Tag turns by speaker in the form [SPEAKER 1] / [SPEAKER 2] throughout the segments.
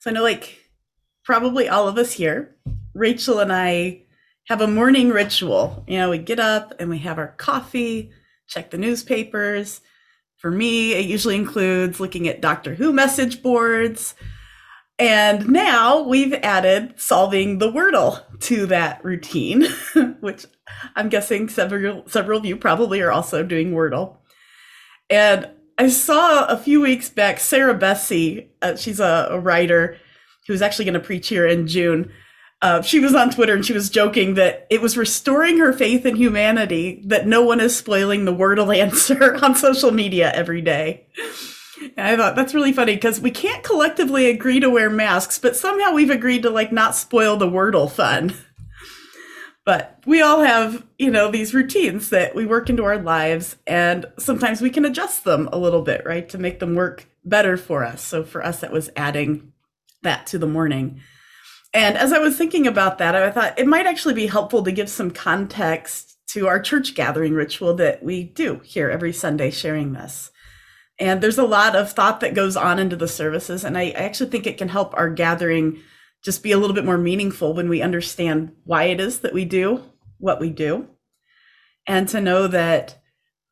[SPEAKER 1] So I know, like, probably all of us here, Rachel and I have a morning ritual. You know, we get up and we have our coffee, check the newspapers. For me, it usually includes looking at Doctor Who message boards. And now we've added solving the Wordle to that routine, which I'm guessing several several of you probably are also doing Wordle. And I saw a few weeks back Sarah Bessey, uh, she's a, a writer who's actually going to preach here in June. Uh, she was on Twitter and she was joking that it was restoring her faith in humanity that no one is spoiling the Wordle answer on social media every day. And I thought that's really funny because we can't collectively agree to wear masks, but somehow we've agreed to like not spoil the Wordle fun. But we all have, you know, these routines that we work into our lives, and sometimes we can adjust them a little bit, right, to make them work better for us. So for us, that was adding that to the morning. And as I was thinking about that, I thought it might actually be helpful to give some context to our church gathering ritual that we do here every Sunday, sharing this. And there's a lot of thought that goes on into the services, and I, I actually think it can help our gathering just be a little bit more meaningful when we understand why it is that we do what we do. And to know that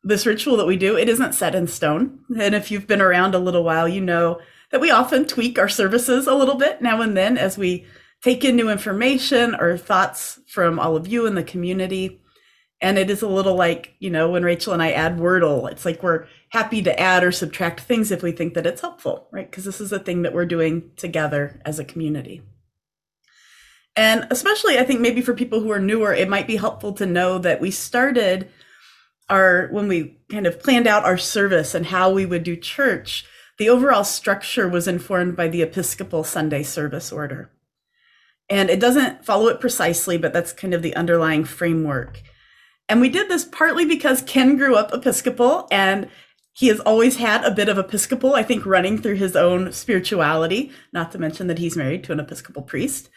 [SPEAKER 1] this ritual that we do it isn't set in stone. And if you've been around a little while you know that we often tweak our services a little bit now and then as we take in new information or thoughts from all of you in the community. And it is a little like you know when rachel and i add wordle it's like we're happy to add or subtract things if we think that it's helpful right? Because this is a thing that we're doing together as a community and especially, I think maybe for people who are newer, it might be helpful to know that we started our, when we kind of planned out our service and how we would do church, the overall structure was informed by the Episcopal Sunday service order. And it doesn't follow it precisely, but that's kind of the underlying framework. And we did this partly because Ken grew up Episcopal and he has always had a bit of Episcopal, I think, running through his own spirituality, not to mention that he's married to an Episcopal priest.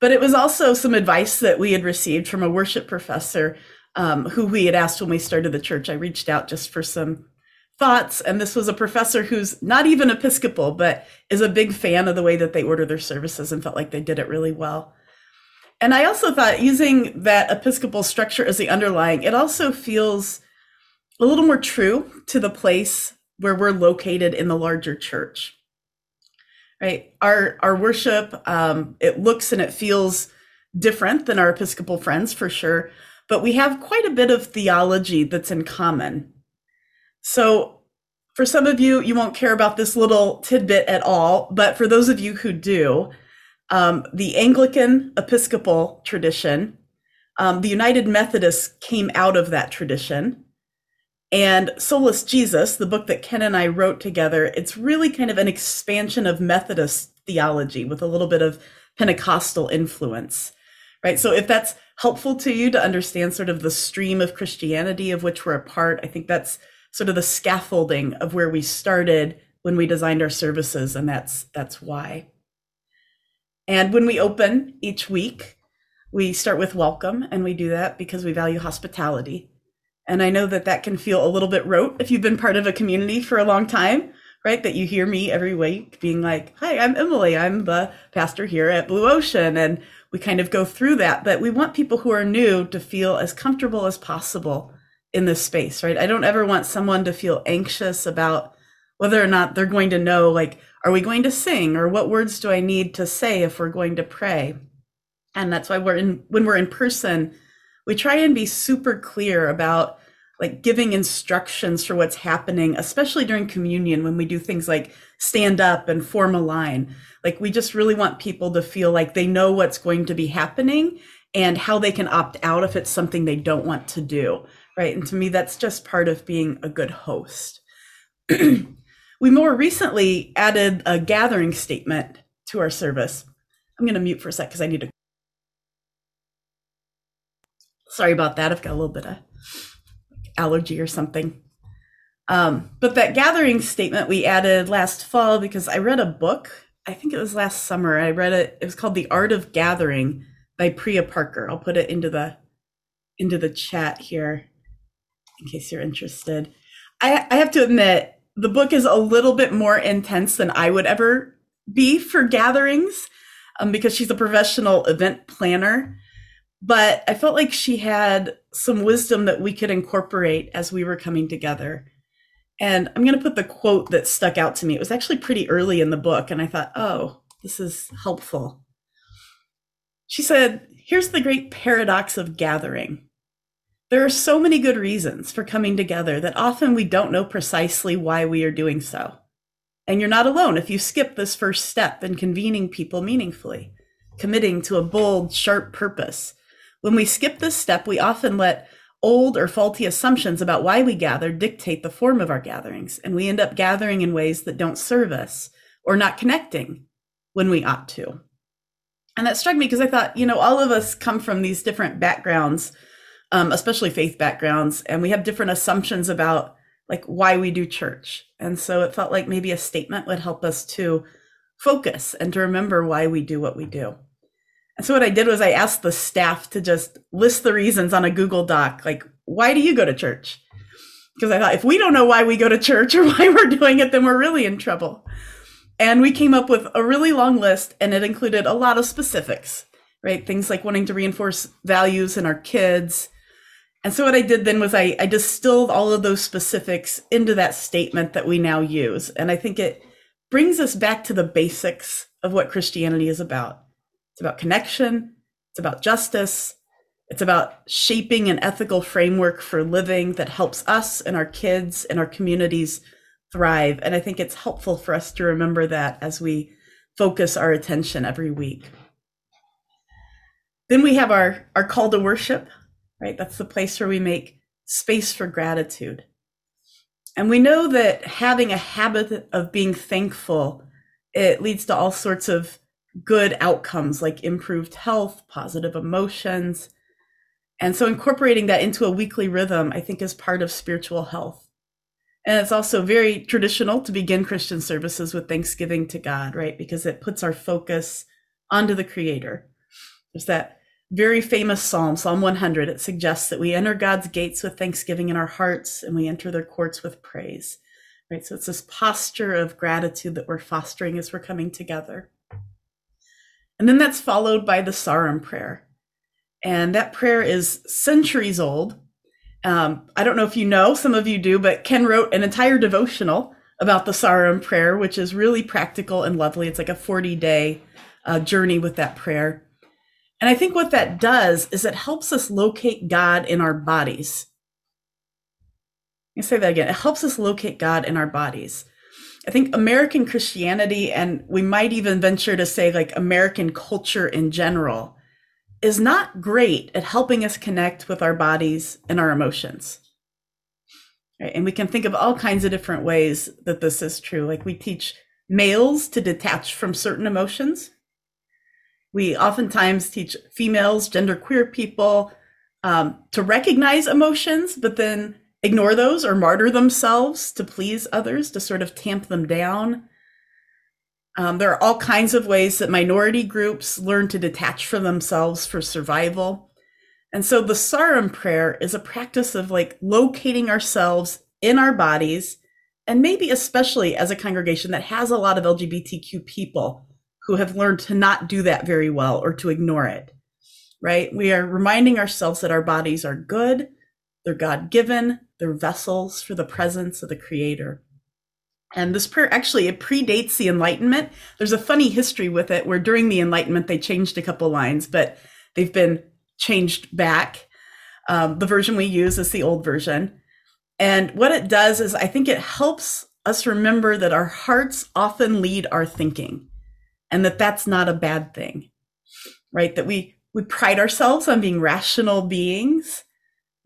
[SPEAKER 1] But it was also some advice that we had received from a worship professor um, who we had asked when we started the church. I reached out just for some thoughts. And this was a professor who's not even Episcopal, but is a big fan of the way that they order their services and felt like they did it really well. And I also thought using that Episcopal structure as the underlying, it also feels a little more true to the place where we're located in the larger church right? Our our worship, um, it looks and it feels different than our Episcopal friends for sure, but we have quite a bit of theology that's in common. So for some of you, you won't care about this little tidbit at all, but for those of you who do, um, the Anglican Episcopal tradition, um, the United Methodists came out of that tradition. And Solus Jesus, the book that Ken and I wrote together, it's really kind of an expansion of Methodist theology with a little bit of Pentecostal influence, right? So if that's helpful to you to understand sort of the stream of Christianity of which we're a part, I think that's sort of the scaffolding of where we started when we designed our services, and that's that's why. And when we open each week, we start with welcome, and we do that because we value hospitality. And I know that that can feel a little bit rote if you've been part of a community for a long time, right? That you hear me every week being like, Hi, I'm Emily. I'm the pastor here at Blue Ocean. And we kind of go through that. But we want people who are new to feel as comfortable as possible in this space, right? I don't ever want someone to feel anxious about whether or not they're going to know, like, are we going to sing or what words do I need to say if we're going to pray? And that's why we're in, when we're in person, we try and be super clear about like giving instructions for what's happening, especially during communion when we do things like stand up and form a line. Like we just really want people to feel like they know what's going to be happening and how they can opt out if it's something they don't want to do. Right. And to me, that's just part of being a good host. we more recently added a gathering statement to our service. I'm going to mute for a sec because I need to. Sorry about that. I've got a little bit of allergy or something. Um, but that gathering statement we added last fall because I read a book. I think it was last summer. I read it. It was called The Art of Gathering by Priya Parker. I'll put it into the into the chat here in case you're interested. I, I have to admit, the book is a little bit more intense than I would ever be for gatherings um, because she's a professional event planner. But I felt like she had some wisdom that we could incorporate as we were coming together. And I'm going to put the quote that stuck out to me. It was actually pretty early in the book, and I thought, oh, this is helpful. She said, Here's the great paradox of gathering. There are so many good reasons for coming together that often we don't know precisely why we are doing so. And you're not alone if you skip this first step in convening people meaningfully, committing to a bold, sharp purpose. When we skip this step, we often let old or faulty assumptions about why we gather dictate the form of our gatherings, and we end up gathering in ways that don't serve us or not connecting when we ought to. And that struck me because I thought, you know, all of us come from these different backgrounds, um, especially faith backgrounds, and we have different assumptions about like why we do church. And so it felt like maybe a statement would help us to focus and to remember why we do what we do. So what I did was I asked the staff to just list the reasons on a Google Doc, like, why do you go to church? Because I thought if we don't know why we go to church or why we're doing it, then we're really in trouble. And we came up with a really long list and it included a lot of specifics, right? Things like wanting to reinforce values in our kids. And so what I did then was I, I distilled all of those specifics into that statement that we now use. And I think it brings us back to the basics of what Christianity is about. It's about connection. It's about justice. It's about shaping an ethical framework for living that helps us and our kids and our communities thrive. And I think it's helpful for us to remember that as we focus our attention every week. Then we have our, our call to worship, right? That's the place where we make space for gratitude. And we know that having a habit of being thankful, it leads to all sorts of good outcomes like improved health, positive emotions. And so incorporating that into a weekly rhythm, I think is part of spiritual health. And it's also very traditional to begin Christian services with thanksgiving to God, right? Because it puts our focus onto the Creator. There's that very famous psalm, Psalm 100. It suggests that we enter God's gates with thanksgiving in our hearts and we enter their courts with praise, right? So it's this posture of gratitude that we're fostering as we're coming together. And then that's followed by the Sarum prayer. And that prayer is centuries old um, I don't know if you know, some of you do, but Ken wrote an entire devotional about the Sarum prayer, which is really practical and lovely. It's like a 40 day uh, journey with that prayer. And I think what that does is it helps us locate God in our bodies. Let me say that again. It helps us locate God in our bodies. I think American Christianity, and we might even venture to say like American culture in general, is not great at helping us connect with our bodies and our emotions. Right? And we can think of all kinds of different ways that this is true. Like we teach males to detach from certain emotions. We oftentimes teach females, genderqueer people um, to recognize emotions, but then ignore those or martyr themselves to please others, to sort of tamp them down. Um, there are all kinds of ways that minority groups learn to detach from themselves for survival. And so the Sarum prayer is a practice of like locating ourselves in our bodies, and maybe especially as a congregation that has a lot of LGBTQ people who have learned to not do that very well or to ignore it, right? We are reminding ourselves that our bodies are good, they're God given, they're vessels for the presence of the Creator. And this prayer actually it predates the Enlightenment. There's a funny history with it where during the Enlightenment they changed a couple lines, but they've been changed back. Um, the version we use is the old version. And what it does is I think it helps us remember that our hearts often lead our thinking and that that's not a bad thing, right? That we, we pride ourselves on being rational beings,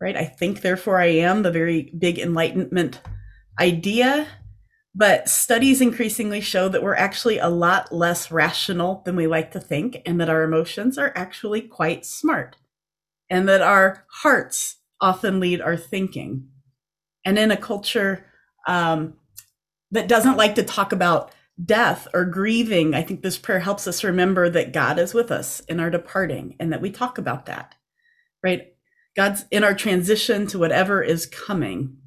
[SPEAKER 1] right? I think, therefore I am, the very big Enlightenment idea but studies increasingly show that we're actually a lot less rational than we like to think, and that our emotions are actually quite smart, and that our hearts often lead our thinking. And in a culture um, that doesn't like to talk about death or grieving, I think this prayer helps us remember that God is with us in our departing and that we talk about that, right? God's in our transition to whatever is coming.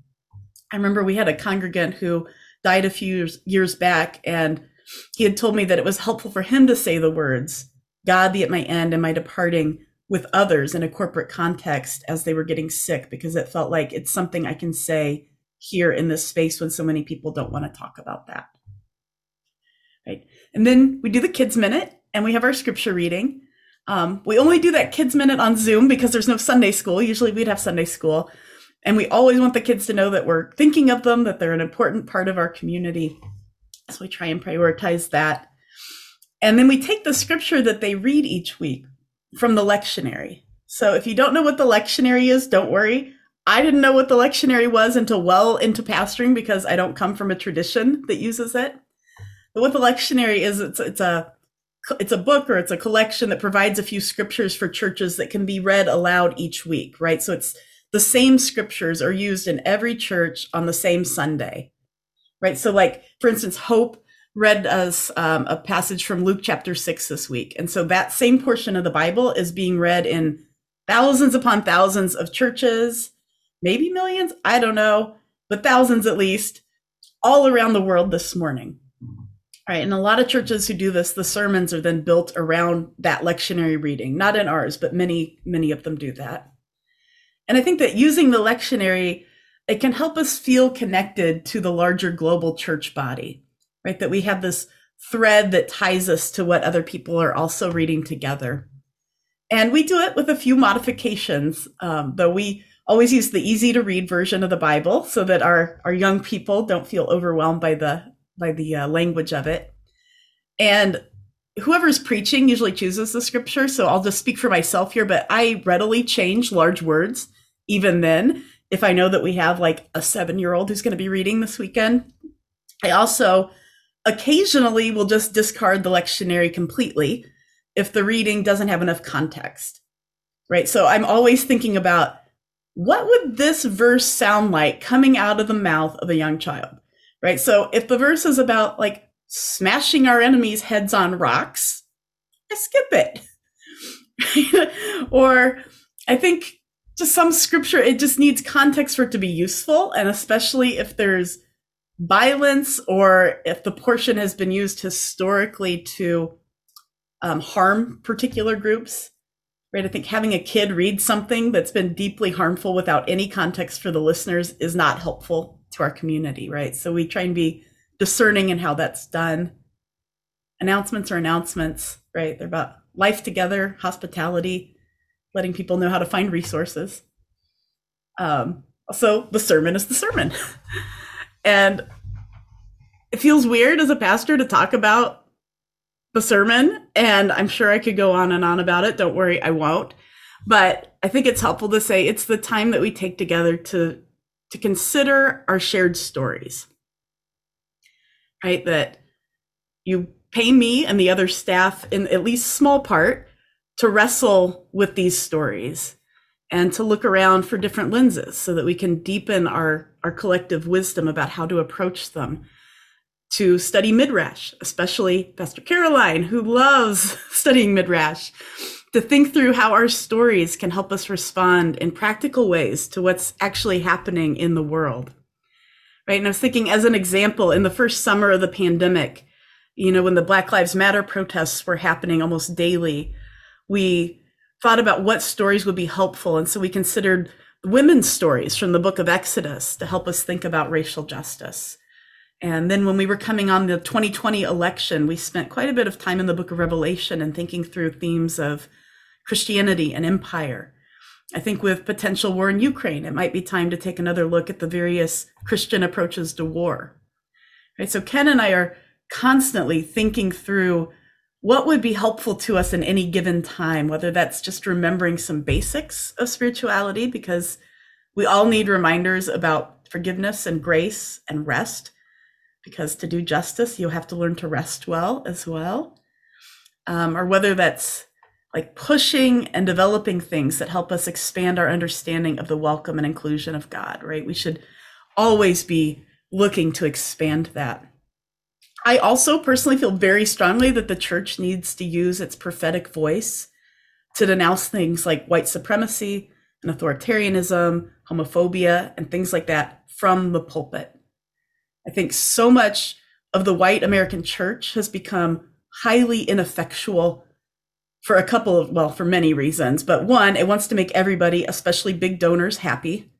[SPEAKER 1] I remember we had a congregant who died a few years, years back and he had told me that it was helpful for him to say the words, God be at my end and my departing with others in a corporate context as they were getting sick, because it felt like it's something I can say here in this space when so many people don't want to talk about that. Right. And then we do the kids minute and we have our scripture reading. Um, we only do that kids minute on Zoom because there's no Sunday school. Usually we'd have Sunday school. And we always want the kids to know that we're thinking of them, that they're an important part of our community. So we try and prioritize that. And then we take the scripture that they read each week from the lectionary. So if you don't know what the lectionary is, don't worry. I didn't know what the lectionary was until well into pastoring because I don't come from a tradition that uses it. But what the lectionary is, it's, it's a it's a book or it's a collection that provides a few scriptures for churches that can be read aloud each week, right? So it's the same scriptures are used in every church on the same Sunday, right? So, like, for instance, Hope read us um, a passage from Luke chapter 6 this week. And so that same portion of the Bible is being read in thousands upon thousands of churches, maybe millions, I don't know, but thousands at least, all around the world this morning. Right. And a lot of churches who do this, the sermons are then built around that lectionary reading, not in ours, but many, many of them do that. And I think that using the lectionary, it can help us feel connected to the larger global church body, right? That we have this thread that ties us to what other people are also reading together. And we do it with a few modifications, um, though we always use the easy to read version of the Bible so that our, our young people don't feel overwhelmed by the by the uh, language of it. And whoever's preaching usually chooses the scripture. So I'll just speak for myself here, but I readily change large words even then if I know that we have like a seven year old who's going to be reading this weekend. I also occasionally will just discard the lectionary completely if the reading doesn't have enough context. Right. So I'm always thinking about what would this verse sound like coming out of the mouth of a young child? Right? So if the verse is about like smashing our enemies' heads on rocks, I skip it. or I think just some scripture, it just needs context for it to be useful. And especially if there's violence or if the portion has been used historically to um, harm particular groups. Right. I think having a kid read something that's been deeply harmful without any context for the listeners is not helpful to our community, right? So we try and be discerning in how that's done. Announcements are announcements, right? They're about life together, hospitality, letting people know how to find resources. Um, so the sermon is the sermon. and it feels weird as a pastor to talk about the sermon. And I'm sure I could go on and on about it. Don't worry, I won't. But I think it's helpful to say it's the time that we take together to to consider our shared stories. Right? That you pay me and the other staff in at least small part to wrestle with these stories and to look around for different lenses so that we can deepen our, our collective wisdom about how to approach them. To study Midrash, especially Pastor Caroline, who loves studying Midrash to think through how our stories can help us respond in practical ways to what's actually happening in the world. Right. And I was thinking, as an example, in the first summer of the pandemic, you know, when the Black Lives Matter protests were happening almost daily, we thought about what stories would be helpful. And so we considered women's stories from the book of Exodus to help us think about racial justice. And then when we were coming on the 2020 election, we spent quite a bit of time in the book of Revelation and thinking through themes of Christianity and empire. I think with potential war in Ukraine, it might be time to take another look at the various Christian approaches to war. Right? So Ken and I are constantly thinking through what would be helpful to us in any given time, whether that's just remembering some basics of spirituality, because we all need reminders about forgiveness and grace and rest because to do justice, you have to learn to rest well as well. Um, or whether that's like pushing and developing things that help us expand our understanding of the welcome and inclusion of God, right? We should always be looking to expand that. I also personally feel very strongly that the church needs to use its prophetic voice to denounce things like white supremacy and authoritarianism, homophobia, and things like that from the pulpit. I think so much of the white American church has become highly ineffectual for a couple of, well, for many reasons. But one, it wants to make everybody, especially big donors, happy.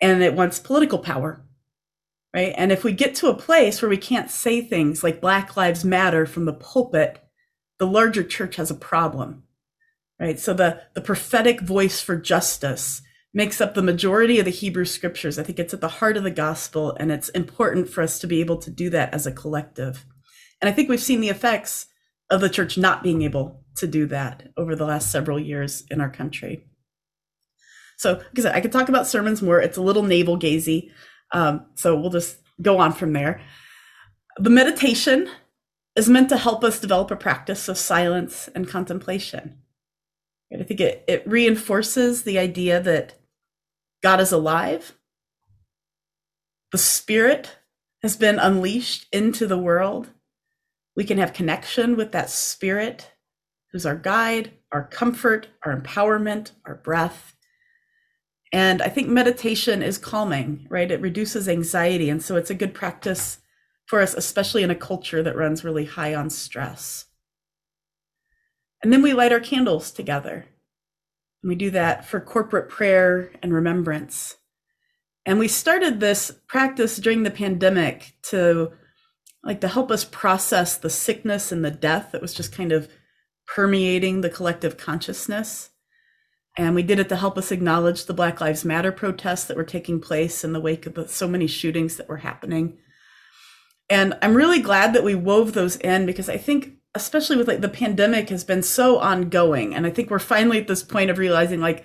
[SPEAKER 1] And it wants political power, right? And if we get to a place where we can't say things like Black Lives Matter from the pulpit, the larger church has a problem, right? So the, the prophetic voice for justice makes up the majority of the Hebrew scriptures. I think it's at the heart of the gospel, and it's important for us to be able to do that as a collective. And I think we've seen the effects of the church not being able to do that over the last several years in our country. So, because I, could talk about sermons more, it's a little navel gazy. Um, so we'll just go on from there. The meditation is meant to help us develop a practice of silence and contemplation. I think it, it reinforces the idea that God is alive. The Spirit has been unleashed into the world. We can have connection with that Spirit who's our guide, our comfort, our empowerment, our breath. And I think meditation is calming, right? It reduces anxiety. And so it's a good practice for us, especially in a culture that runs really high on stress. And then we light our candles together. And we do that for corporate prayer and remembrance. And we started this practice during the pandemic to like to help us process the sickness and the death that was just kind of permeating the collective consciousness. And we did it to help us acknowledge the Black Lives Matter protests that were taking place in the wake of the, so many shootings that were happening. And I'm really glad that we wove those in because I think especially with like the pandemic has been so ongoing and i think we're finally at this point of realizing like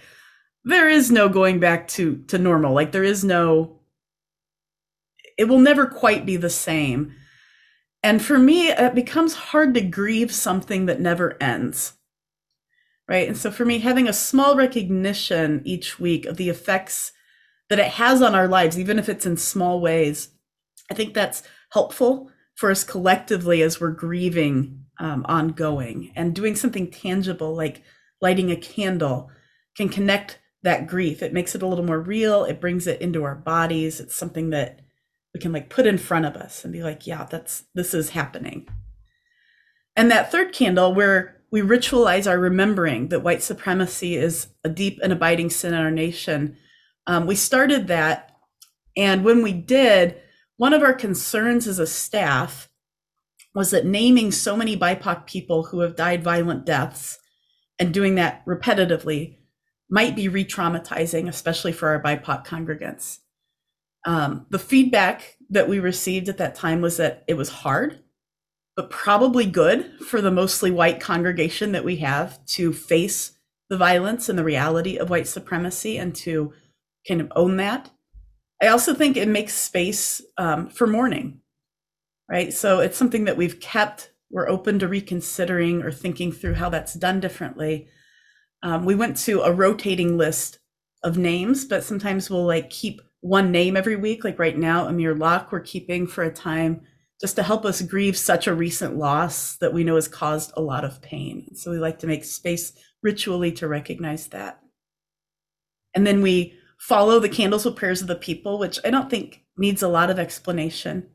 [SPEAKER 1] there is no going back to to normal like there is no it will never quite be the same and for me it becomes hard to grieve something that never ends right? And so for me having a small recognition each week of the effects that it has on our lives even if it's in small ways i think that's helpful for us collectively as we're grieving um, ongoing. And doing something tangible like lighting a candle can connect that grief. It makes it a little more real. It brings it into our bodies. It's something that we can like put in front of us and be like yeah that's this is happening and that third candle where we ritualize our remembering that white supremacy is a deep and abiding sin in our nation um, we started that and when we did one of our concerns as a staff was that naming so many BIPOC people who have died violent deaths and doing that repetitively might be re traumatizing, especially for our BIPOC congregants. Um, the feedback that we received at that time was that it was hard, but probably good for the mostly white congregation that we have to face the violence and the reality of white supremacy and to kind of own that. I also think it makes space um, for mourning right? So it's something that we've kept. We're open to reconsidering or thinking through how that's done differently. Um, we went to a rotating list of names, but sometimes we'll like keep one name every week. Like right now, Amir Locke, we're keeping for a time just to help us grieve such a recent loss that we know has caused a lot of pain. So we like to make space ritually to recognize that. And then we follow the candles with prayers of the people, which I don't think needs a lot of explanation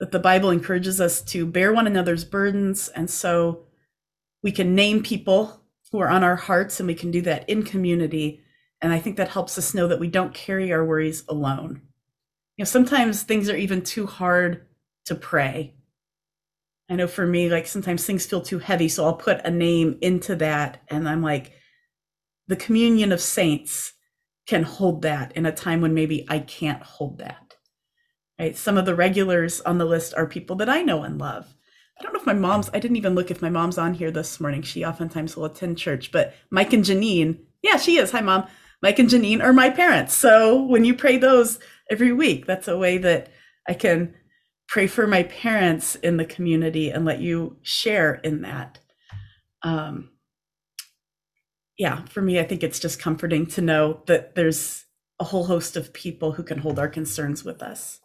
[SPEAKER 1] that the Bible encourages us to bear one another's burdens. And so we can name people who are on our hearts and we can do that in community. And I think that helps us know that we don't carry our worries alone. You know, sometimes things are even too hard to pray. I know for me, like sometimes things feel too heavy. So I'll put a name into that. And I'm like, the communion of saints can hold that in a time when maybe I can't hold that right? Some of the regulars on the list are people that I know and love. I don't know if my mom's, I didn't even look if my mom's on here this morning. She oftentimes will attend church, but Mike and Janine, yeah, she is. Hi, mom. Mike and Janine are my parents. So when you pray those every week, that's a way that I can pray for my parents in the community and let you share in that. Um, yeah, for me, I think it's just comforting to know that there's a whole host of people who can hold our concerns with us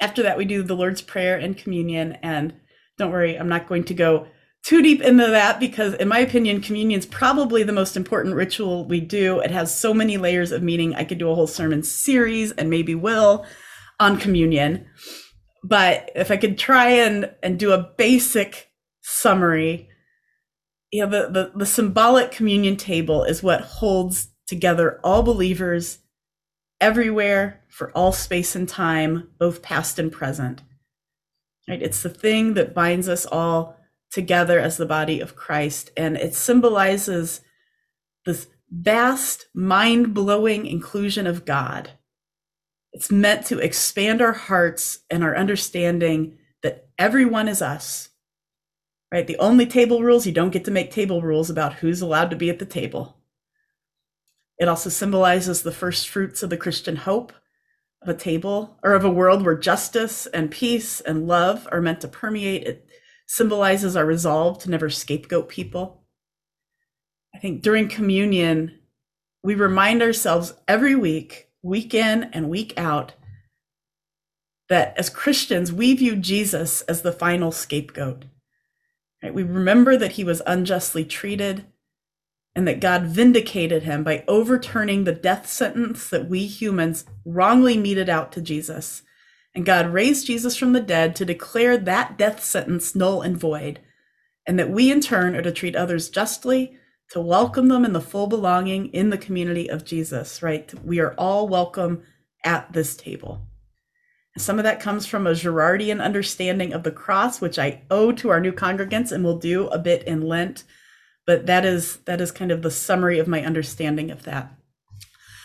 [SPEAKER 1] after that, we do the Lord's Prayer and communion. And don't worry, I'm not going to go too deep into that because, in my opinion, communion is probably the most important ritual we do. It has so many layers of meaning. I could do a whole sermon series and maybe will on communion. but if I could try and and do a basic summary, you know, the, the, the symbolic communion table is what holds together all believers everywhere for all space and time, both past and present. Right? It's the thing that binds us all together as the body of Christ, and it symbolizes this vast, mind blowing inclusion of God. It's meant to expand our hearts and our understanding that everyone is us. Right? The only table rules, you don't get to make table rules about who's allowed to be at the table. It also symbolizes the first fruits of the Christian hope of a table or of a world where justice and peace and love are meant to permeate. It symbolizes our resolve to never scapegoat people. I think during communion, we remind ourselves every week, week in and week out, that as Christians, we view Jesus as the final scapegoat. Right? We remember that he was unjustly treated and that God vindicated him by overturning the death sentence that we humans wrongly meted out to Jesus. And God raised Jesus from the dead to declare that death sentence null and void, and that we in turn are to treat others justly, to welcome them in the full belonging in the community of Jesus, right? We are all welcome at this table. Some of that comes from a Girardian understanding of the cross, which I owe to our new congregants and will do a bit in Lent but that is that is kind of the summary of my understanding of that.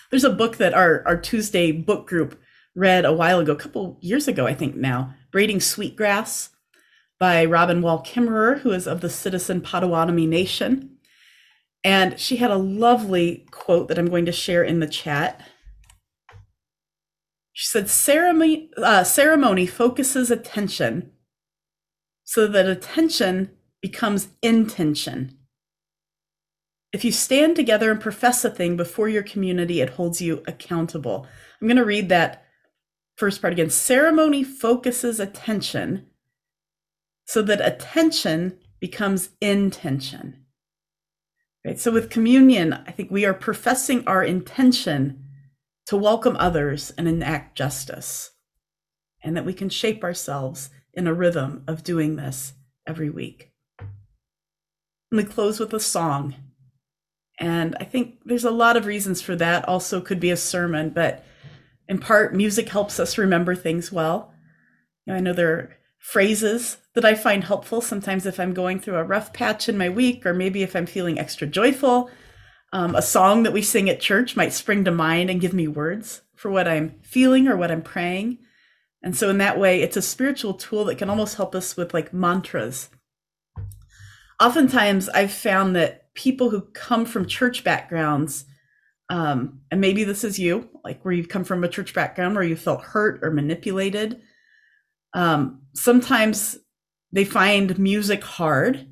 [SPEAKER 1] There's a book that our our Tuesday book group read a while ago, a couple years ago, I think now, Braiding Sweetgrass by Robin Wall Kimmerer, who is of the Citizen Potawatomi Nation. And she had a lovely quote that I'm going to share in the chat. She said, ceremony, uh, ceremony focuses attention so that attention becomes intention. If you stand together and profess a thing before your community, it holds you accountable. I'm going to read that first part again. Ceremony focuses attention so that attention becomes intention. Right? So with communion, I think we are professing our intention to welcome others and enact justice, and that we can shape ourselves in a rhythm of doing this every week. And we close with a song. And I think there's a lot of reasons for that. Also, could be a sermon, but in part, music helps us remember things well. You know, I know there are phrases that I find helpful sometimes if I'm going through a rough patch in my week, or maybe if I'm feeling extra joyful. Um, a song that we sing at church might spring to mind and give me words for what I'm feeling or what I'm praying. And so, in that way, it's a spiritual tool that can almost help us with like mantras. Oftentimes, I've found that people who come from church backgrounds um, and maybe this is you like where you've come from a church background where you felt hurt or manipulated. Um, sometimes they find music hard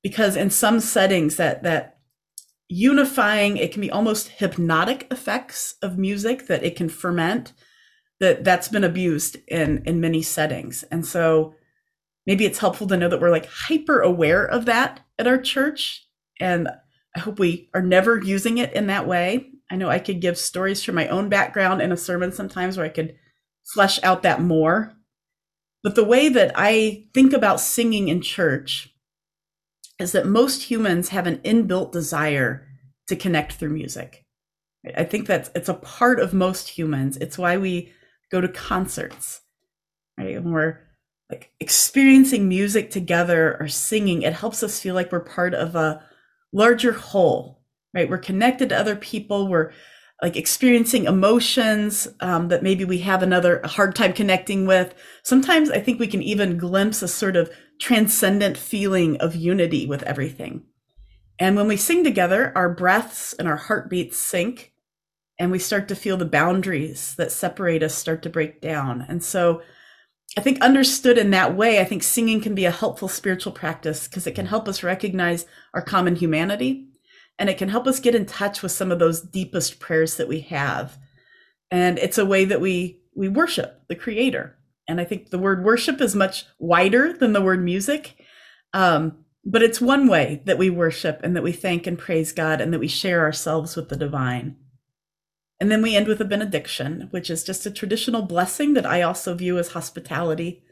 [SPEAKER 1] because in some settings that that unifying it can be almost hypnotic effects of music that it can ferment that that's been abused in in many settings. And so maybe it's helpful to know that we're like hyper aware of that at our church. And I hope we are never using it in that way. I know I could give stories from my own background in a sermon sometimes where I could flesh out that more. But the way that I think about singing in church is that most humans have an inbuilt desire to connect through music. I think that's it's a part of most humans. It's why we go to concerts, right? And we're like experiencing music together or singing. It helps us feel like we're part of a larger whole, right? We're connected to other people. We're like experiencing emotions um, that maybe we have another hard time connecting with. Sometimes I think we can even glimpse a sort of transcendent feeling of unity with everything. And when we sing together, our breaths and our heartbeats sync, and we start to feel the boundaries that separate us start to break down. And so I think understood in that way, I think singing can be a helpful spiritual practice because it can help us recognize our common humanity and it can help us get in touch with some of those deepest prayers that we have. And it's a way that we we worship the creator. And I think the word worship is much wider than the word music. Um, but it's one way that we worship and that we thank and praise God and that we share ourselves with the divine. And then we end with a benediction, which is just a traditional blessing that I also view as hospitality,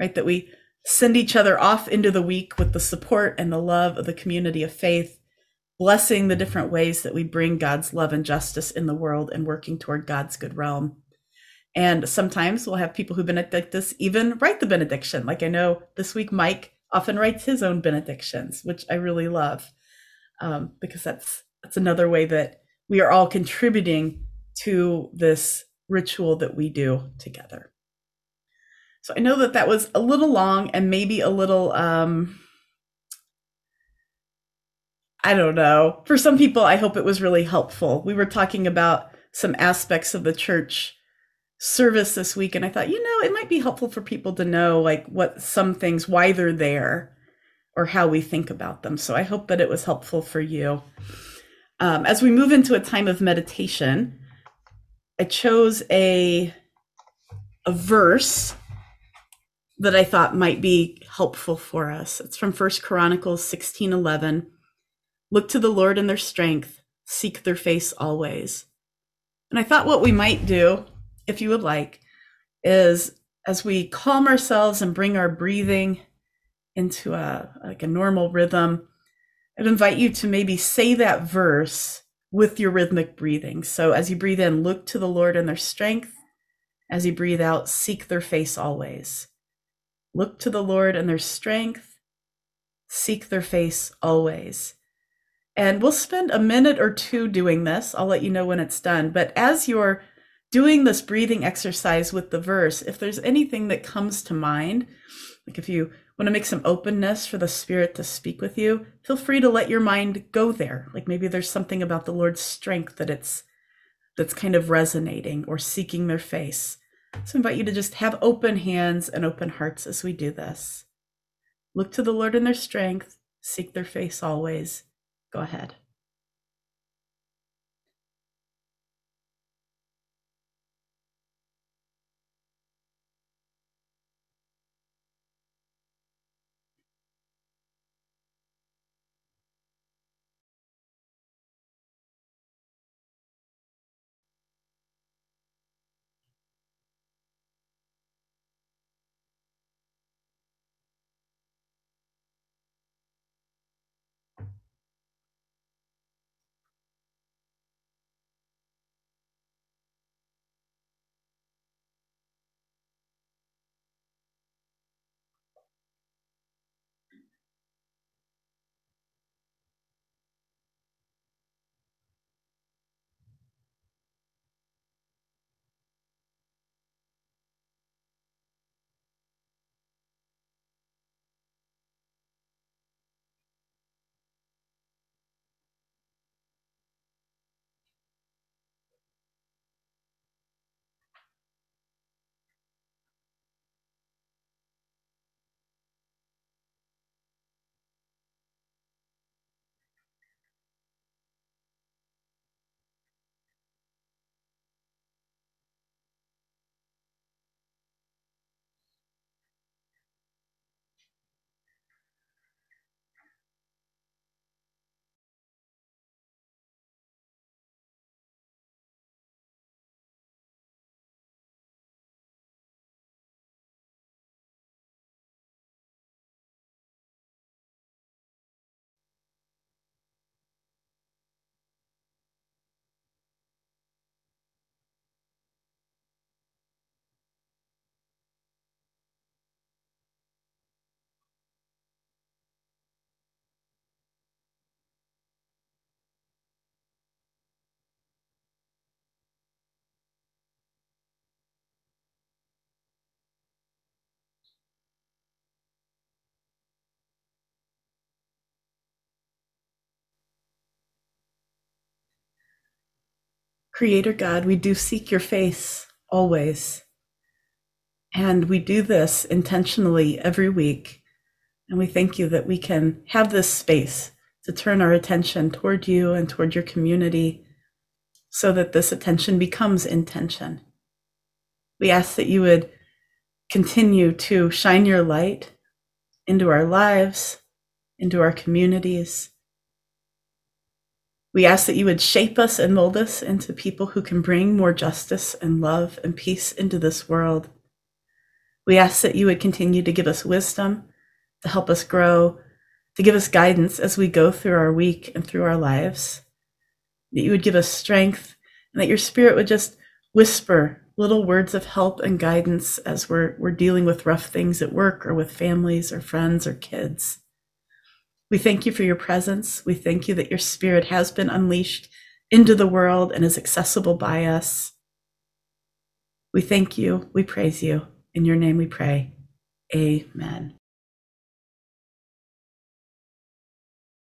[SPEAKER 1] right? That we send each other off into the week with the support and the love of the community of faith, blessing the different ways that we bring God's love and justice in the world and working toward God's good realm. And sometimes we'll have people who benedict us even write the benediction. Like I know this week, Mike often writes his own benedictions, which I really love um, because that's that's another way that we are all contributing to this ritual that we do together. So I know that that was a little long and maybe a little, um, I don't know. For some people, I hope it was really helpful. We were talking about some aspects of the church service this week, and I thought, you know, it might be helpful for people to know like what some things, why they're there, or how we think about them. So I hope that it was helpful for you. Um, as we move into a time of meditation, I chose a a verse that I thought might be helpful for us. It's from First Chronicles 16:11. Look to the Lord in their strength, seek their face always. And I thought what we might do, if you would like, is as we calm ourselves and bring our breathing into a like a normal rhythm, I'd invite you to maybe say that verse with your rhythmic breathing. So as you breathe in, look to the Lord and their strength. As you breathe out, seek their face always. Look to the Lord and their strength. Seek their face always. And we'll spend a minute or two doing this. I'll let you know when it's done. But as you're doing this breathing exercise with the verse, if there's anything that comes to mind, like if you want to make some openness for the Spirit to speak with you, feel free to let your mind go there. Like maybe there's something about the Lord's strength that it's that's kind of resonating or seeking their face. So I invite you to just have open hands and open hearts as we do this. Look to the Lord in their strength, seek their face always. Go ahead. Creator God, we do seek your face always. And we do this intentionally every week. And we thank you that we can have this space to turn our attention toward you and toward your community so that this attention becomes intention. We ask that you would continue to shine your light into our lives, into our communities, We ask that you would shape us and mold us into people who can bring more justice and love and peace into this world. We ask that you would continue to give us wisdom, to help us grow, to give us guidance as we go through our week and through our lives. That you would give us strength and that your spirit would just whisper little words of help and guidance as we're, we're dealing with rough things at work or with families or friends or kids. We thank you for your presence. We thank you that your spirit has been unleashed into the world and is accessible by us. We thank you. We praise you. In your name we pray. Amen.